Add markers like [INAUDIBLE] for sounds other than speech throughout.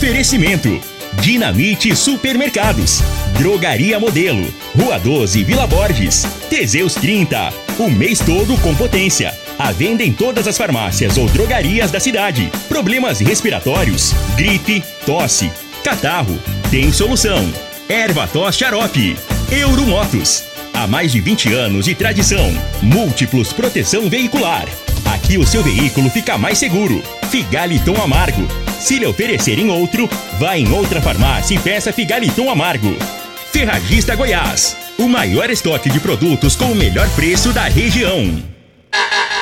Oferecimento: Dinamite Supermercados, Drogaria Modelo, Rua 12, Vila Borges, Teseus 30. O mês todo com potência. A venda em todas as farmácias ou drogarias da cidade. Problemas respiratórios, gripe, tosse, catarro. Tem solução. Erva tos xarope. Euromotos. Há mais de 20 anos de tradição. Múltiplos proteção veicular. Aqui o seu veículo fica mais seguro. Figaliton Amargo. Se lhe oferecerem outro, vá em outra farmácia e peça Figaliton Amargo. Ferragista Goiás. O maior estoque de produtos com o melhor preço da região.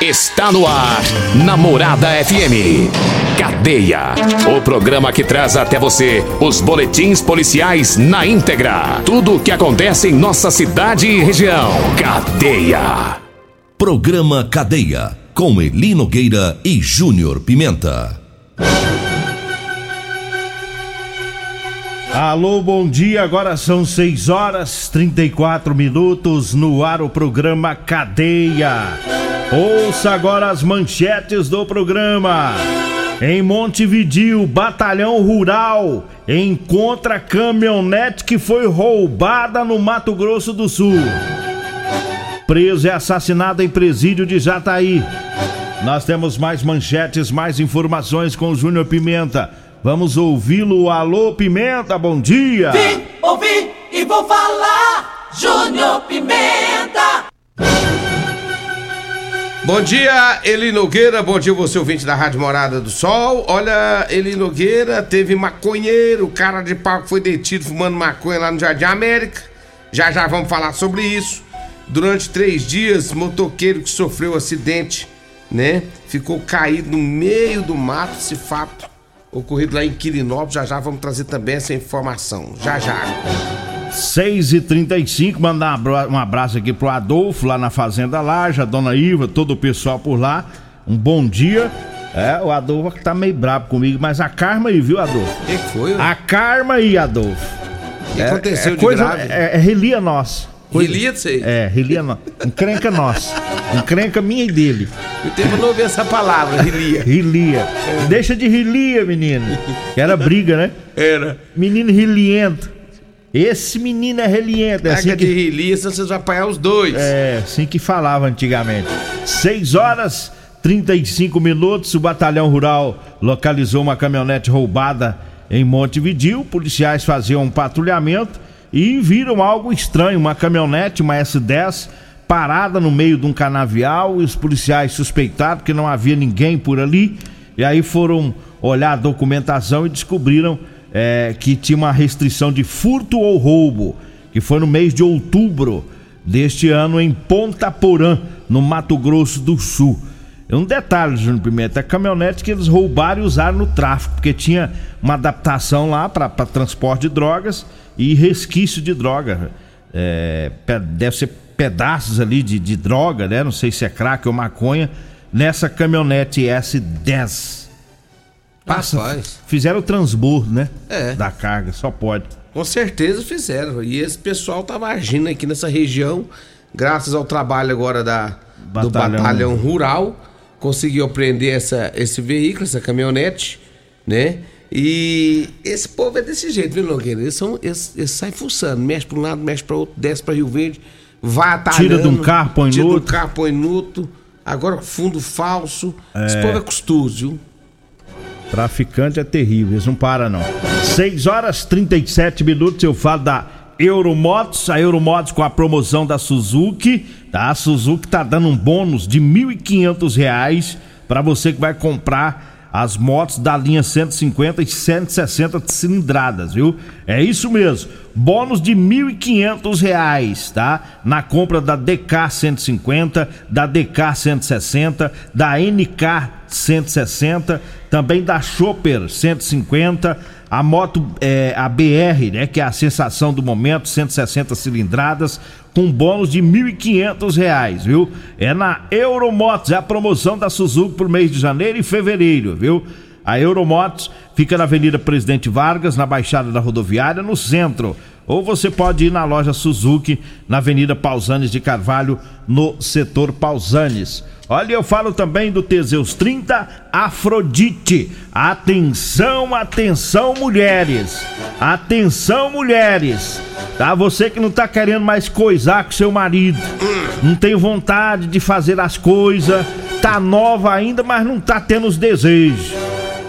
Está no ar, Namorada FM. Cadeia. O programa que traz até você os boletins policiais na íntegra. Tudo o que acontece em nossa cidade e região. Cadeia. Programa Cadeia. Com Eli Nogueira e Júnior Pimenta. Alô, bom dia. Agora são 6 horas 34 minutos no ar o programa Cadeia. Ouça agora as manchetes do programa. Em Montevidil, batalhão rural encontra caminhonete que foi roubada no Mato Grosso do Sul. Preso e assassinado em presídio de Jataí. Nós temos mais manchetes, mais informações com o Júnior Pimenta. Vamos ouvi-lo. Alô, Pimenta, bom dia. Vim, ouvi e vou falar. Júnior Pimenta. Bom dia, Eli Nogueira. Bom dia, você ouvinte da Rádio Morada do Sol. Olha, Eli Nogueira, teve maconheiro, cara de pau que foi detido fumando maconha lá no Jardim América. Já já vamos falar sobre isso. Durante três dias, motoqueiro que sofreu acidente, né? Ficou caído no meio do mato. Esse fato ocorrido lá em Quirinópolis. Já já vamos trazer também essa informação. Já já. 6 e 35 mandar um abraço aqui pro Adolfo lá na Fazenda Laja, a dona Iva, todo o pessoal por lá. Um bom dia. É, o Adolfo tá meio bravo comigo, mas a Karma aí, viu, Adolfo? Que, foi? A Karma aí, Adolfo. O que aconteceu é de coisa, grave? É, é relia nossa. Coisa- Relia disso aí? É, relia nossa. Encrenca nossa. Encrenca minha e dele. Eu tempo não ouvi essa palavra, relia. Rilia. Deixa de rilia, menino. Que era briga, né? Era. Menino riliento. Esse menino é reliento. É assim de que, relia, senão vocês vão apanhar os dois. é, assim que falava antigamente. 6 horas 35 minutos. O batalhão rural localizou uma caminhonete roubada em Montevidil. Policiais faziam um patrulhamento e viram algo estranho. Uma caminhonete, uma S10, parada no meio de um canavial. Os policiais suspeitaram que não havia ninguém por ali. E aí foram olhar a documentação e descobriram é, que tinha uma restrição de furto ou roubo, que foi no mês de outubro deste ano em Ponta Porã, no Mato Grosso do Sul. Um detalhe, Júnior Pimenta, a caminhonete que eles roubaram e usaram no tráfico, porque tinha uma adaptação lá para transporte de drogas e resquício de droga. É, deve ser pedaços ali de, de droga, né? Não sei se é crack ou maconha, nessa caminhonete S10. Passa, Rapaz. fizeram o transbordo, né? É. Da carga, só pode. Com certeza fizeram. E esse pessoal tava agindo aqui nessa região, graças ao trabalho agora da, do Batalhão. batalhão rural, conseguiu prender essa, esse veículo, essa caminhonete, né? E esse povo é desse jeito, viu, Nogueira? Eles, são, eles, eles saem fuçando, mexe pra um lado, mexe pra outro, desce pra Rio Verde, vai atalhando. Tira de um carro, põe no tira de um outro. carro, põe no outro. Agora fundo falso. Esse povo é custoso, viu? Traficante é terrível, eles não param não. 6 horas 37 minutos, eu falo da Euromotos, a Euromotos com a promoção da Suzuki, tá? A Suzuki tá dando um bônus de 1.500 reais para você que vai comprar as motos da linha 150 e 160 cilindradas, viu? É isso mesmo. Bônus de 1.500 reais, tá? Na compra da DK 150, da DK 160, da NK 160, também da Chopper 150, a moto é, a BR, né, que é a sensação do momento, 160 cilindradas, com bônus de 1.500 reais, viu? É na Euromotos, é a promoção da Suzuki pro mês de janeiro e fevereiro, viu? A Euromotos fica na Avenida Presidente Vargas, na Baixada da Rodoviária, no centro. Ou você pode ir na loja Suzuki, na Avenida Pausanes de Carvalho, no setor Pausanes. Olha, eu falo também do Teseus 30 Afrodite. Atenção, atenção, mulheres. Atenção, mulheres. Tá? Você que não tá querendo mais coisar com seu marido, não tem vontade de fazer as coisas, tá nova ainda, mas não tá tendo os desejos.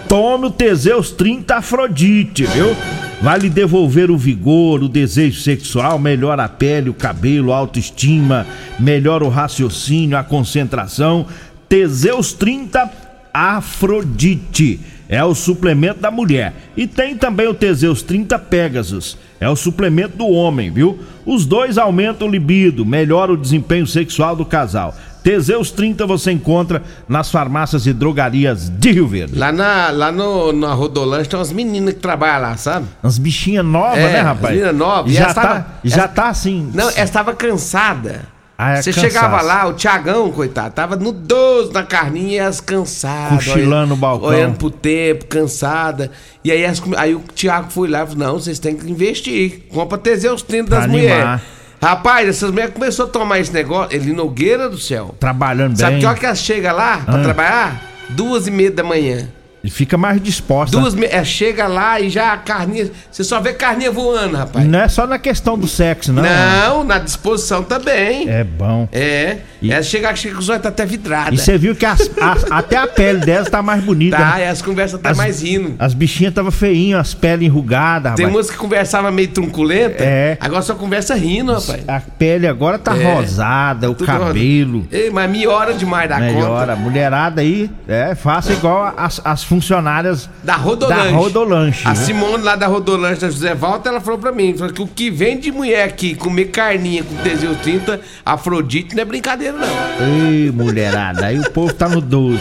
Tome o Teseus 30 Afrodite, viu? Vai lhe devolver o vigor, o desejo sexual, melhora a pele, o cabelo, a autoestima, melhora o raciocínio, a concentração. Teseus 30 Afrodite é o suplemento da mulher. E tem também o Teseus 30 Pegasus, é o suplemento do homem, viu? Os dois aumentam o libido, melhora o desempenho sexual do casal. Teseus 30 você encontra nas farmácias e drogarias de Rio Verde. Lá na, lá no, na Rodolanche tem umas meninas que trabalham lá, sabe? Umas bichinhas novas, É, né, rapaz? novas. E Já tá, tava- já essa- tá assim. Não, ela estava cansada. Ah, é Você cansaço. chegava lá, o Tiagão, coitado, tava no 12 na carninha e elas cansadas. Cochilando no balcão. Olhando pro tempo, cansada. E aí, elas aí o Tiago foi lá e falou: não, vocês têm que investir. Compra Teseus 30 das mulheres. Rapaz, essas mulheres começaram a tomar esse negócio. Ele Nogueira do céu. Trabalhando Sabe bem. que hora que elas chegam lá pra Ah. trabalhar? Duas e meia da manhã. E fica mais disposta. Duas me... é, chega lá e já a carninha. Você só vê carninha voando, rapaz. Não é só na questão do sexo, não. Não, na disposição também. É bom. É. E- Ela chega, chega com os olhos tá até vidrada. E você viu que as- as- até a pele delas tá mais bonita. Tá, né? as conversas até As- mais rindo. As bichinhas tava feinhas, as peles enrugadas, Tem rapaz. umas que conversava meio trunculenta. É. Agora só conversa rindo, rapaz. A pele agora tá É. rosada, o cabelo. Ei, mas me hora demais da Melhora. A mulherada aí, é, faça igual as, as funcionárias Da Rodolanche. Da Rodolanche, A viu? Simone lá da Rodolanche da José Walter, ela falou pra mim, falou que o que vem de mulher aqui comer carninha com Teseus 30, Afrodite, não é brincadeira não. Ei, mulherada, aí o povo tá no 12.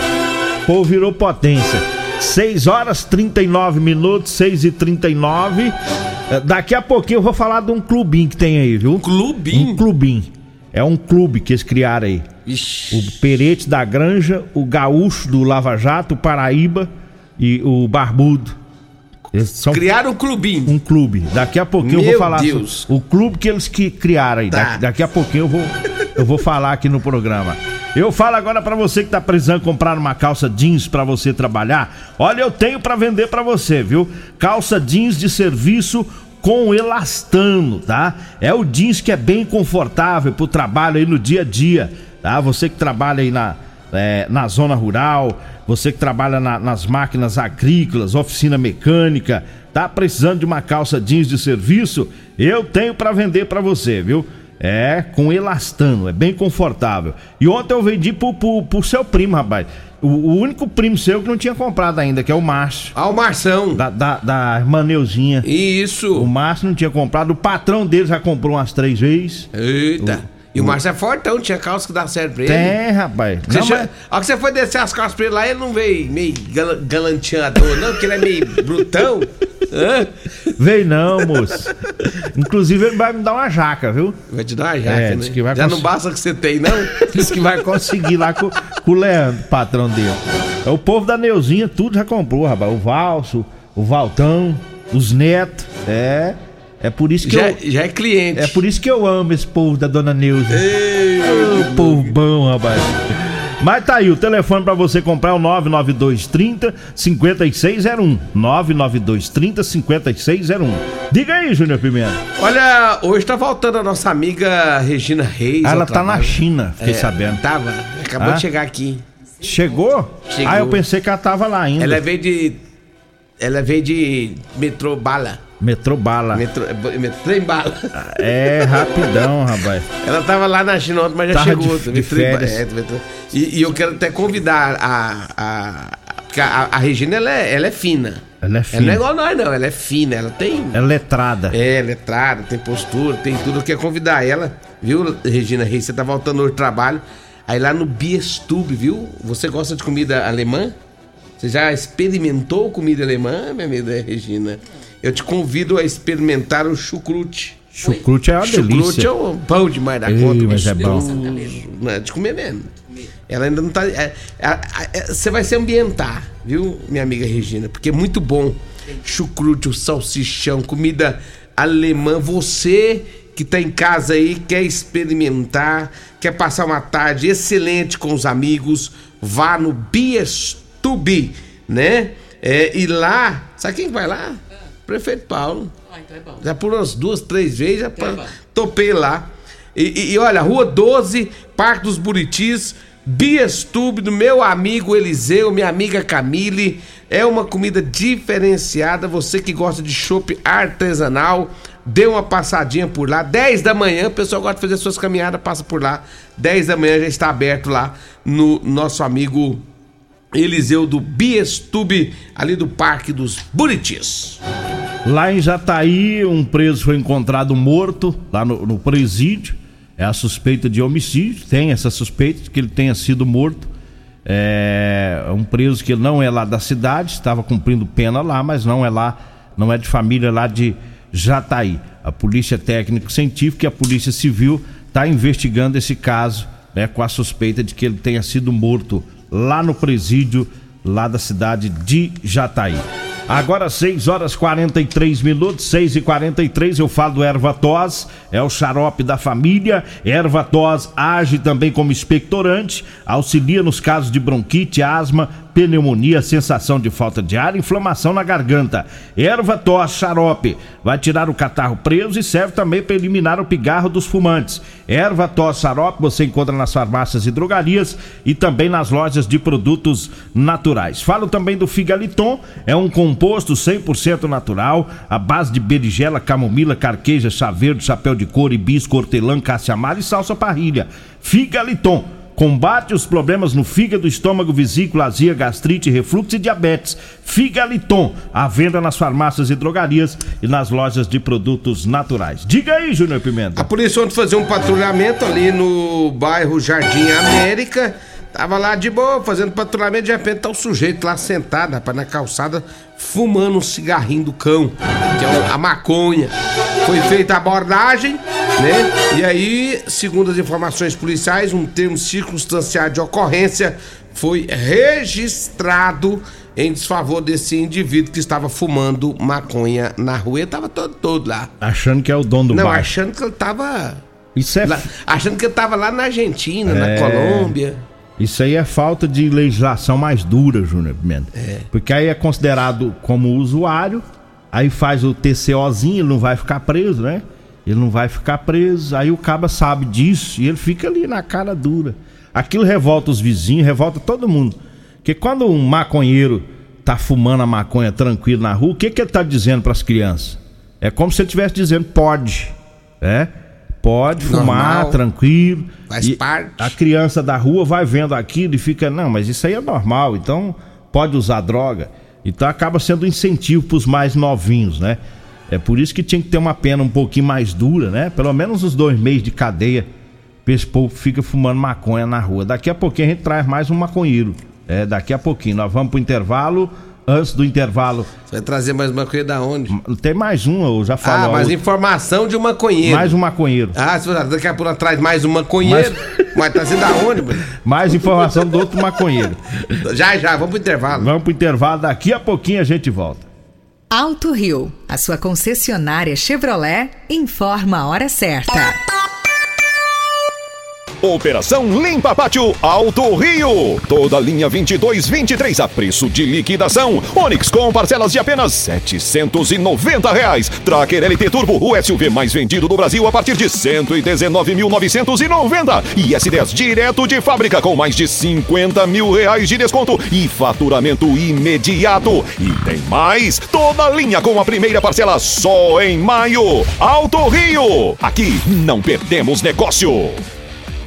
O povo virou potência. 6 horas 39 minutos, 6 e 39 Eh, Daqui a pouquinho eu vou falar de um clubinho que tem aí, viu? Clubinho? Um clubinho. É um clube que eles criaram aí. Ixi. O Perete da Granja, o Gaúcho do Lava Jato, o Paraíba e o Barbudo. São Criaram um clubinho. um clube. Daqui a pouquinho eu Meu vou falar Deus. sobre o clube que eles que criaram aí. Tá. Daqui, daqui a pouquinho eu vou, eu vou falar aqui no programa. Eu falo agora pra você que tá precisando comprar uma calça jeans pra você trabalhar. Olha, eu tenho pra vender pra você, viu? Calça jeans de serviço com elastano, tá? É o jeans que é bem confortável pro trabalho aí no dia a dia, tá? Você que trabalha aí na é, na zona rural, você que trabalha na- nas máquinas agrícolas, oficina mecânica, tá precisando de uma calça jeans de serviço? Eu tenho pra vender pra você, viu? É, com elastano, é bem confortável. E ontem eu vendi pro, pro, pro seu primo, rapaz. O, o único primo seu que não tinha comprado ainda, que é o Márcio. Ah, o Marção. Da, da, da irmã Neuzinha. O Isso. Márcio não tinha comprado, o patrão dele já comprou umas três vezes. Eita. E o Márcio é fortão, tinha calça que dá certo pra ele. Tem, rapaz. Você Não, mas- A hora que você foi descer as calças pra ele lá, ele não veio meio gal galanteador, não, porque ele é meio [LAUGHS] brutão. Hã? Veio não, moço. Inclusive ele vai me dar uma jaca, viu? Vai te dar uma jaca, É, né? diz que vai Já cons- não basta que você tem, não? [LAUGHS] Diz que vai conseguir lá com, com o Leandro, patrão dele. É o povo da Neuzinha, tudo já comprou, rapaz. O Valso, o Valtão, os netos. É. É por isso que já, eu. já é cliente. É por isso que eu amo esse povo da dona Neuza. Ô, povo bom, rapaz. Mas tá aí, o telefone pra você comprar é o 99230 5601. 99230 5601. Diga aí, Júnior Pimenta. Olha, hoje tá voltando a nossa amiga Regina Reis. Ela ao tá na trabalho. China, fiquei É, sabendo. Tava, acabou Ah? de chegar aqui. Chegou? Chegou. Ah, eu pensei que ela tava lá ainda. Ela veio de. Ela veio de metrô bala. Metrô bala. Metrô, metrô trem bala. É, rapidão, rapaz. Ela tava lá na ontem, mas já Tava chegou. de- de férias. é. E, e eu quero até convidar a. a, a, a Regina, ela é, ela é fina. Ela é Ela fina. não é igual nós, não. Ela é fina, ela tem. É letrada. É, letrada, tem postura, tem tudo. Eu quero convidar ela, viu, Regina Reis? Você tá voltando do trabalho. Aí lá no Biestube, viu? Você gosta de comida alemã? Você já experimentou comida alemã, minha amiga Regina? Eu te convido a experimentar o chucrute. Chucrute é uma Chucrute delícia. é um pão demais da Ei, conta. mas é bom. Não é de comer mesmo. Ela ainda não tá. é- é- é- Você vai se ambientar, viu, minha amiga Regina? Porque é muito bom. Chucrute, o salsichão, comida alemã. Você que tá em casa aí, quer experimentar, quer passar uma tarde excelente com os amigos, vá no Biestube, né? É, e lá, sabe quem vai lá? Prefeito Paulo. Ah, então é bom. Já por umas duas, três vezes, já Então é topei lá. E, e- e olha, Rua 12, Parque dos Buritis, Biestube do meu amigo Eliseu, minha amiga Camille. É uma comida diferenciada. Você que gosta de chopp artesanal, dê uma passadinha por lá. 10 da manhã, o pessoal gosta de fazer suas caminhadas, passa por lá. 10 da manhã já está aberto lá no nosso amigo Eliseu do Biestube, ali do Parque dos Buritis. Lá em Jataí, um preso foi encontrado morto, lá no, no presídio. É a suspeita de homicídio, tem essa suspeita de que ele tenha sido morto. É um preso que não é lá da cidade, estava cumprindo pena lá, mas não é lá, não é de família lá de Jataí. A Polícia Técnico-Científica e a Polícia Civil está investigando esse caso, né, com a suspeita de que ele tenha sido morto lá no presídio, lá da cidade de Jataí. Agora 6 horas 43 minutos, 6 e 43 eu falo do erva tos, é o xarope da família. Erva tos age também como expectorante, auxilia nos casos de bronquite, asma, pneumonia, sensação de falta de ar, inflamação na garganta. Erva tos xarope vai tirar o catarro preso e serve também para eliminar o pigarro dos fumantes. Erva tos xarope você encontra nas farmácias e drogarias e também nas lojas de produtos naturais. Falo também do Figaliton, é um composto 100% natural, à base de berigela, camomila, carqueja, chá verde, chapéu de couro, hibisco, hortelã, caça-amara e salsa parrilha. Figaliton combate os problemas no fígado, estômago, vesícula, azia, gastrite, refluxo e diabetes. Figaliton, à venda nas farmácias e drogarias e nas lojas de produtos naturais. Diga aí, Júnior Pimenta. A polícia ontem fazer um patrulhamento ali no bairro Jardim América. Tava lá de boa, fazendo patrulhamento, de repente tá o sujeito lá sentado, rapaz, na calçada, fumando um cigarrinho do cão, que é a maconha. Foi feita a abordagem, né? E aí, segundo as informações policiais, um termo circunstanciado de ocorrência foi registrado em desfavor desse indivíduo que estava fumando maconha na rua. Ele tava todo, todo lá. Achando que é o dono do Não, bairro. achando que ele tava. Isso é lá- achando que ele tava lá na Argentina, na É. Colômbia. Isso aí é falta de legislação mais dura, Júnior Pimenta. Porque aí é considerado como usuário, aí faz o TCOzinho, ele não vai ficar preso, né? Ele não vai ficar preso, aí o caba sabe disso e ele fica ali na cara dura. Aquilo revolta os vizinhos, revolta todo mundo. Porque quando um maconheiro tá fumando a maconha tranquilo na rua, o que que ele tá dizendo pras crianças? É como se ele estivesse dizendo pode, né? Pode fumar Normal. tranquilo. Faz E parte. A criança da rua vai vendo aquilo e fica, não, mas isso aí é normal, então pode usar droga. Então acaba sendo um incentivo pros mais novinhos, né? É por isso que tinha que ter uma pena um pouquinho mais dura, né? Pelo menos uns dois meses de cadeia pra esse povo que fica fumando maconha na rua. Daqui a pouquinho a gente traz mais um maconheiro. É, daqui a pouquinho. Nós vamos pro intervalo. Antes do intervalo, Você vai trazer mais maconha da onde? tem mais um, eu já Ah, falo. mais informação de um maconheiro. mais um maconheiro. Ah, se você daqui a pouco traz mais um maconheiro. Mas trazer da onde, mano? Mais informação do outro maconheiro. Já, já, vamos pro intervalo. Vamos pro intervalo, daqui a pouquinho a gente volta. Alto Rio, a sua concessionária Chevrolet, informa a hora certa. Operação Limpa Pátio Alto Rio. Toda linha 22, 23 a preço de liquidação. Onix com parcelas de apenas 790 reais. Tracker LT Turbo, o SUV mais vendido do Brasil a partir de 119.990. E S10 direto de fábrica com mais de 50 mil reais de desconto e faturamento imediato. E tem mais, toda linha com a primeira parcela só em maio. Alto Rio. Aqui não perdemos negócio.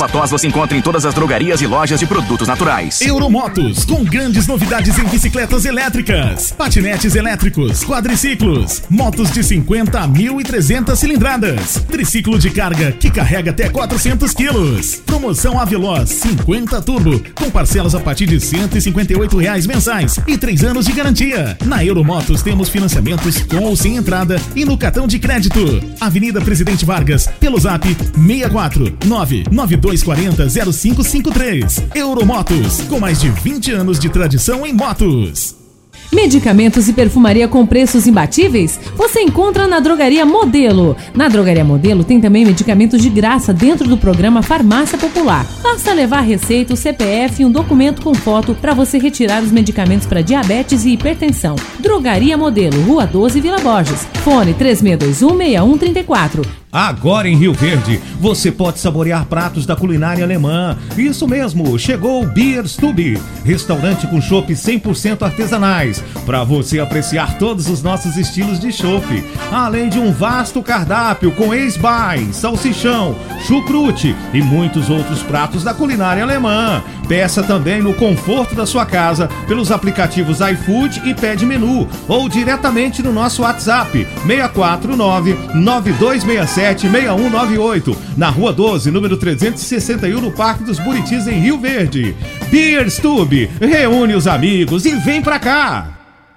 Erva tos você encontra em todas as drogarias e lojas de produtos naturais. Euromotos, com grandes novidades em bicicletas elétricas, patinetes elétricos, quadriciclos, motos de 50 a 1.300 cilindradas, triciclo de carga que carrega até 400 quilos. Promoção Aveloz 50 Turbo, com parcelas a partir de 158 reais mensais e 3 anos de garantia. Na Euromotos temos financiamentos com ou sem entrada e no cartão de crédito. Avenida Presidente Vargas, pelo zap 64 99240 0553. Euromotos, com mais de 20 anos de tradição em motos. Medicamentos e perfumaria com preços imbatíveis? Você encontra na Drogaria Modelo. Na Drogaria Modelo tem também medicamentos de graça dentro do programa Farmácia Popular. Basta levar receita, o CPF e um documento com foto para você retirar os medicamentos para diabetes e hipertensão. Drogaria Modelo, Rua 12, Vila Borges. Fone 3621 6134. Agora em Rio Verde, você pode saborear pratos da culinária alemã. Isso mesmo, chegou o Beer Stube, restaurante com chopp 100% artesanais, para você apreciar todos os nossos estilos de chopp, além de um vasto cardápio com ex-bai, salsichão, chucrute e muitos outros pratos da culinária alemã. Peça também no conforto da sua casa pelos aplicativos iFood e Pede Menu ou diretamente no nosso WhatsApp 649 9267 6198, na Rua 12, número 361, no Parque dos Buritis, em Rio Verde. Beer Stube, reúne os amigos e vem pra cá!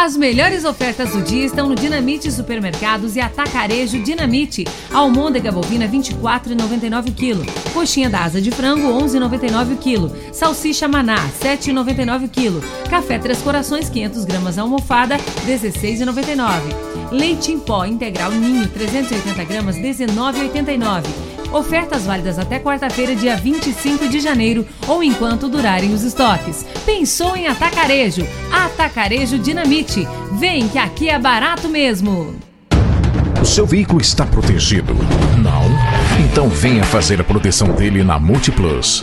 As melhores ofertas do dia estão no Dinamite Supermercados e Atacarejo Dinamite. Almôndega bovina 24,99 kg. Coxinha da asa de frango 11,99 kg. Salsicha maná 7,99 kg. Café Três Corações 500 gramas almofada 16,99. Leite em pó integral ninho 380 gramas 19,89. Ofertas válidas até quarta-feira, dia 25 de janeiro ou enquanto durarem os estoques. Pensou em atacarejo? Atacarejo Dinamite. Vem que aqui é barato mesmo. O seu veículo está protegido? Não? Então venha fazer a proteção dele na Multiplus.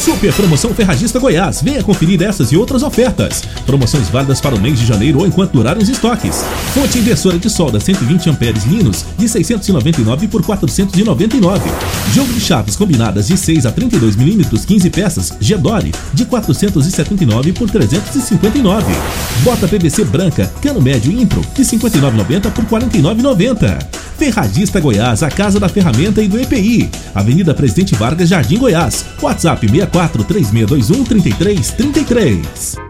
Super Promoção Ferragista Goiás. Venha conferir essas e outras ofertas. Promoções válidas para o mês de janeiro ou enquanto durarem os estoques. Fonte inversora de solda 120 amperes Linus de 699 por 499. Jogo de chaves combinadas de 6 a 32 milímetros 15 peças Gedore de 479 por 359. Bota PVC branca cano médio Impro de 59,90 por 49,90. Ferragista Goiás, a casa da ferramenta e do EPI. Avenida Presidente Vargas, Jardim Goiás. WhatsApp 64 3621 3333.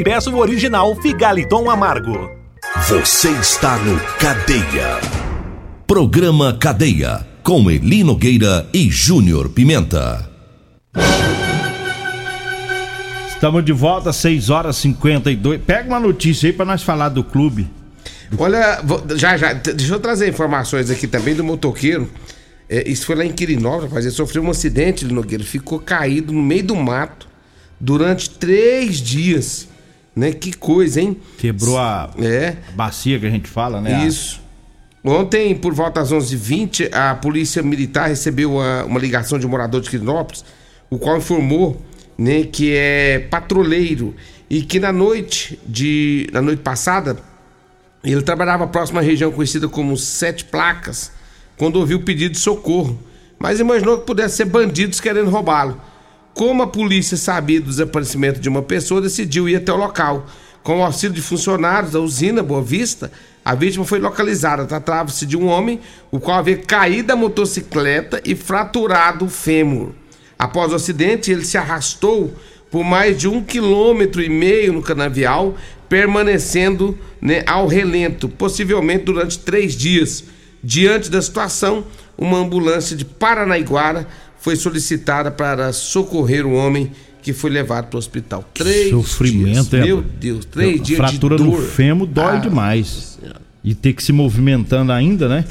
e peça o original Figaliton Amargo. Você está no Cadeia. Programa Cadeia. Com Eli Nogueira e Júnior Pimenta. Estamos de volta, 6 horas e 52. Pega uma notícia aí para nós falar do clube. Olha, já, já, deixa eu trazer informações aqui também do motoqueiro. É, isso foi lá em Quirinópolis, rapaz. Ele sofreu um acidente, Nogueira. Ficou caído no meio do mato durante três dias. Né? Que coisa, hein? Quebrou a É. bacia que a gente fala, né? Isso. Ontem, por volta às 11h20, a Polícia Militar recebeu a- uma ligação de um morador de Quirinópolis, o qual informou né, que é patrulheiro e que na noite de na noite passada ele trabalhava próximo à região conhecida como Sete Placas, quando ouviu o pedido de socorro, mas imaginou que pudesse ser bandidos querendo roubá-lo. Como a polícia sabia do desaparecimento de uma pessoa, decidiu ir até o local. Com o auxílio de funcionários da usina Boa Vista, a vítima foi localizada. Tratava-se de um homem, o qual havia caído da motocicleta e fraturado o fêmur. Após o acidente, ele se arrastou por mais de um quilômetro e meio no canavial, permanecendo né, ao relento, possivelmente durante três dias. Diante da situação, uma ambulância de Paranaiguara foi solicitada para socorrer o homem que foi levado para o hospital. Três Sofrimento, dias. é. Meu Deus, três dias Fratura de no dor. fêmur dói Ah, demais. E ter que se movimentando ainda, né?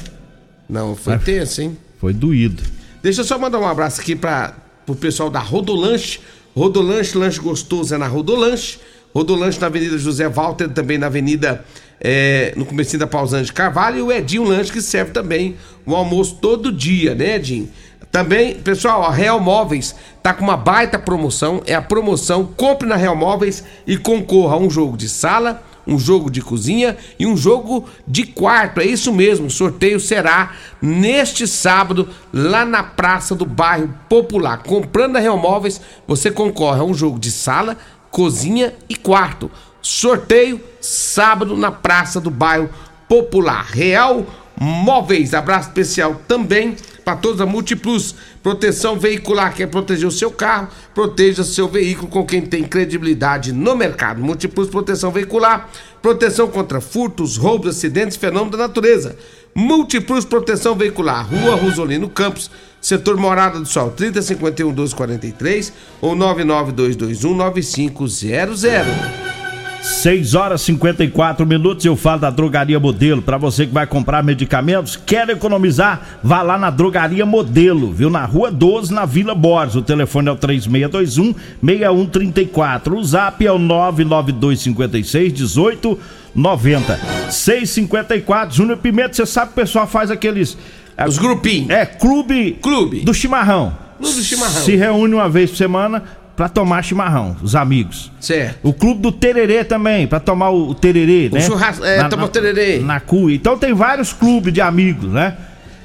Não, foi Mas tenso, hein? Foi doído. Deixa eu só mandar um abraço aqui para o pessoal da Rodolanche. Rodolanche, lanche gostoso é na Rodolanche. Rodolanche na Avenida José Walter, também na Avenida, é, no comecinho da Pausante de Carvalho. E o Edinho Lanche que serve também o almoço todo dia, né, Edinho? Também, pessoal, a Real Móveis tá com uma baita promoção. É a promoção Compre na Real Móveis e concorra a um jogo de sala, um jogo de cozinha e um jogo de quarto. É isso mesmo, o sorteio será neste sábado lá na Praça do Bairro Popular. Comprando na Real Móveis, você concorre a um jogo de sala, cozinha e quarto. Sorteio sábado na Praça do Bairro Popular. Real Móveis. Abraço especial também para toda a Multiplus. Proteção veicular, quer proteger o seu carro, proteja seu veículo com quem tem credibilidade no mercado. Multiplus Proteção Veicular, proteção contra furtos, roubos, acidentes, fenômenos da natureza. Múltiplos Proteção Veicular, Rua Rosolino Campos, Setor Morada do Sol, 3051 1243 ou 99221 9500. 6 horas e 54 minutos. Eu falo da Drogaria Modelo. Para você que vai comprar medicamentos, quer economizar? Vá lá na Drogaria Modelo, viu? Na Rua 12, na Vila Borges. O telefone é o 3621 6134. O zap é o 99256 1890. 654. Júnior Pimenta, você sabe que o pessoal faz aqueles. Os grupinhos. É, clube. Clube. Do chimarrão. Clube do chimarrão. Se reúne uma vez por semana pra tomar chimarrão, os amigos. Certo. O clube do tererê também, pra tomar o, o tererê, O né? churrasco- é, tomar o tererê. Na cuia. Então tem vários clubes de amigos, né?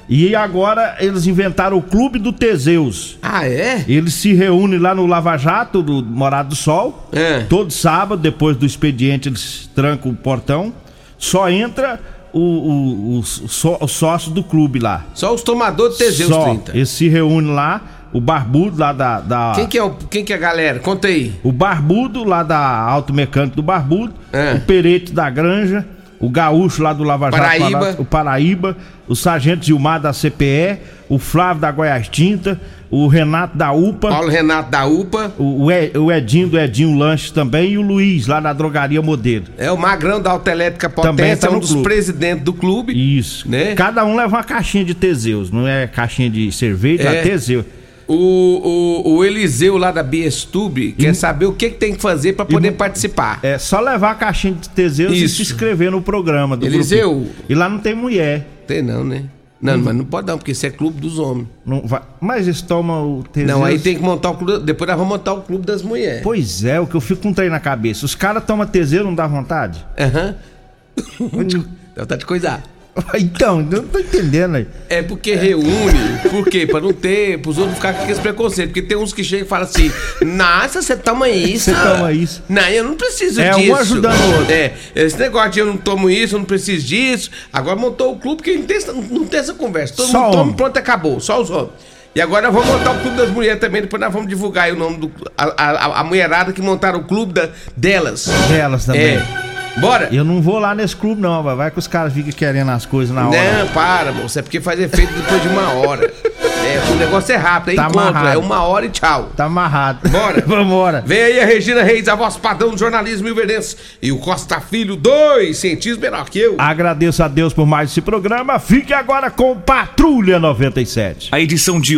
E agora eles inventaram o clube do Teseus. Ah, é? Eles se reúnem lá no Lava Jato, do Morado do Sol. É. Todo sábado, depois do expediente, eles trancam o portão. Só entra o, o, o, só- o sócio do clube lá. Só os tomadores de Teseus Só. 30. Eles se reúnem lá. O barbudo lá da. da Quem que é o, quem que é a galera? Conta aí. o Barbudo lá da Automecânica do Barbudo, É. o Perete da Granja, o Gaúcho lá do Lava Jato, Paraíba. lá, o Paraíba, o Sargento Gilmar da CPE, o Flávio da Goiás Tinta, o Renato da UPA, Paulo Renato da UPA. o, o Edinho do Edinho Lanche também e o Luiz lá da Drogaria Modelo. É o Magrão da Autoelétrica Também Potência, tá é um dos clube. presidentes do clube. Isso. Né? Cada um leva uma caixinha de Teseus, não é caixinha de cerveja, É. é Teseus. O, o, o Eliseu lá da Biestube quer saber o que, que tem que fazer pra poder participar. É só levar a caixinha de Teseus e Isso. se inscrever no programa do Eliseu. grupinho. E lá não tem mulher. Tem não, né? Não, Hum. mas não pode não, porque isso é clube dos homens. Não vai... Mas eles tomam o Teseus. Não, aí tem que montar o clube. Depois nós vamos montar o clube das mulheres. Pois é, o que eu fico com um trem na cabeça. Os caras tomam Teseus, não dá vontade? Aham. [LAUGHS] Dá vontade de coisar. [LAUGHS] Então, eu não tô entendendo aí. É porque reúne, por quê? Pra não ter, pros outros ficar com aqueles preconceitos. Porque tem uns que chegam e falam assim: Nossa, você toma isso. Você toma isso. Não, eu não preciso É, um disso. ajudando o outro. É, esse negócio de eu não tomo isso, eu não preciso disso. Agora montou o clube que não tem, essa- não tem essa conversa. Todo Só mundo toma homem. pronto, acabou. Só os homens. E agora nós vamos montar o clube das mulheres também. Depois nós vamos divulgar aí o nome do. A, a, a mulherada que montaram o clube da- delas. Delas também. É. Bora! Eu não vou lá nesse clube, não, vai. vai que os caras ficam querendo as coisas na hora. Não, para, moço. É porque faz efeito depois de uma hora. É, o negócio é rápido, é Tá encontro. amarrado. É uma hora e tchau. Tá amarrado. Bora. [LAUGHS] Vambora. Vem aí a Regina Reis, a voz padrão do jornalismo ilverdense. E o Costa Filho, dois cientistas menor que eu. Agradeço a Deus por mais esse programa. Fique agora com Patrulha 97. A edição de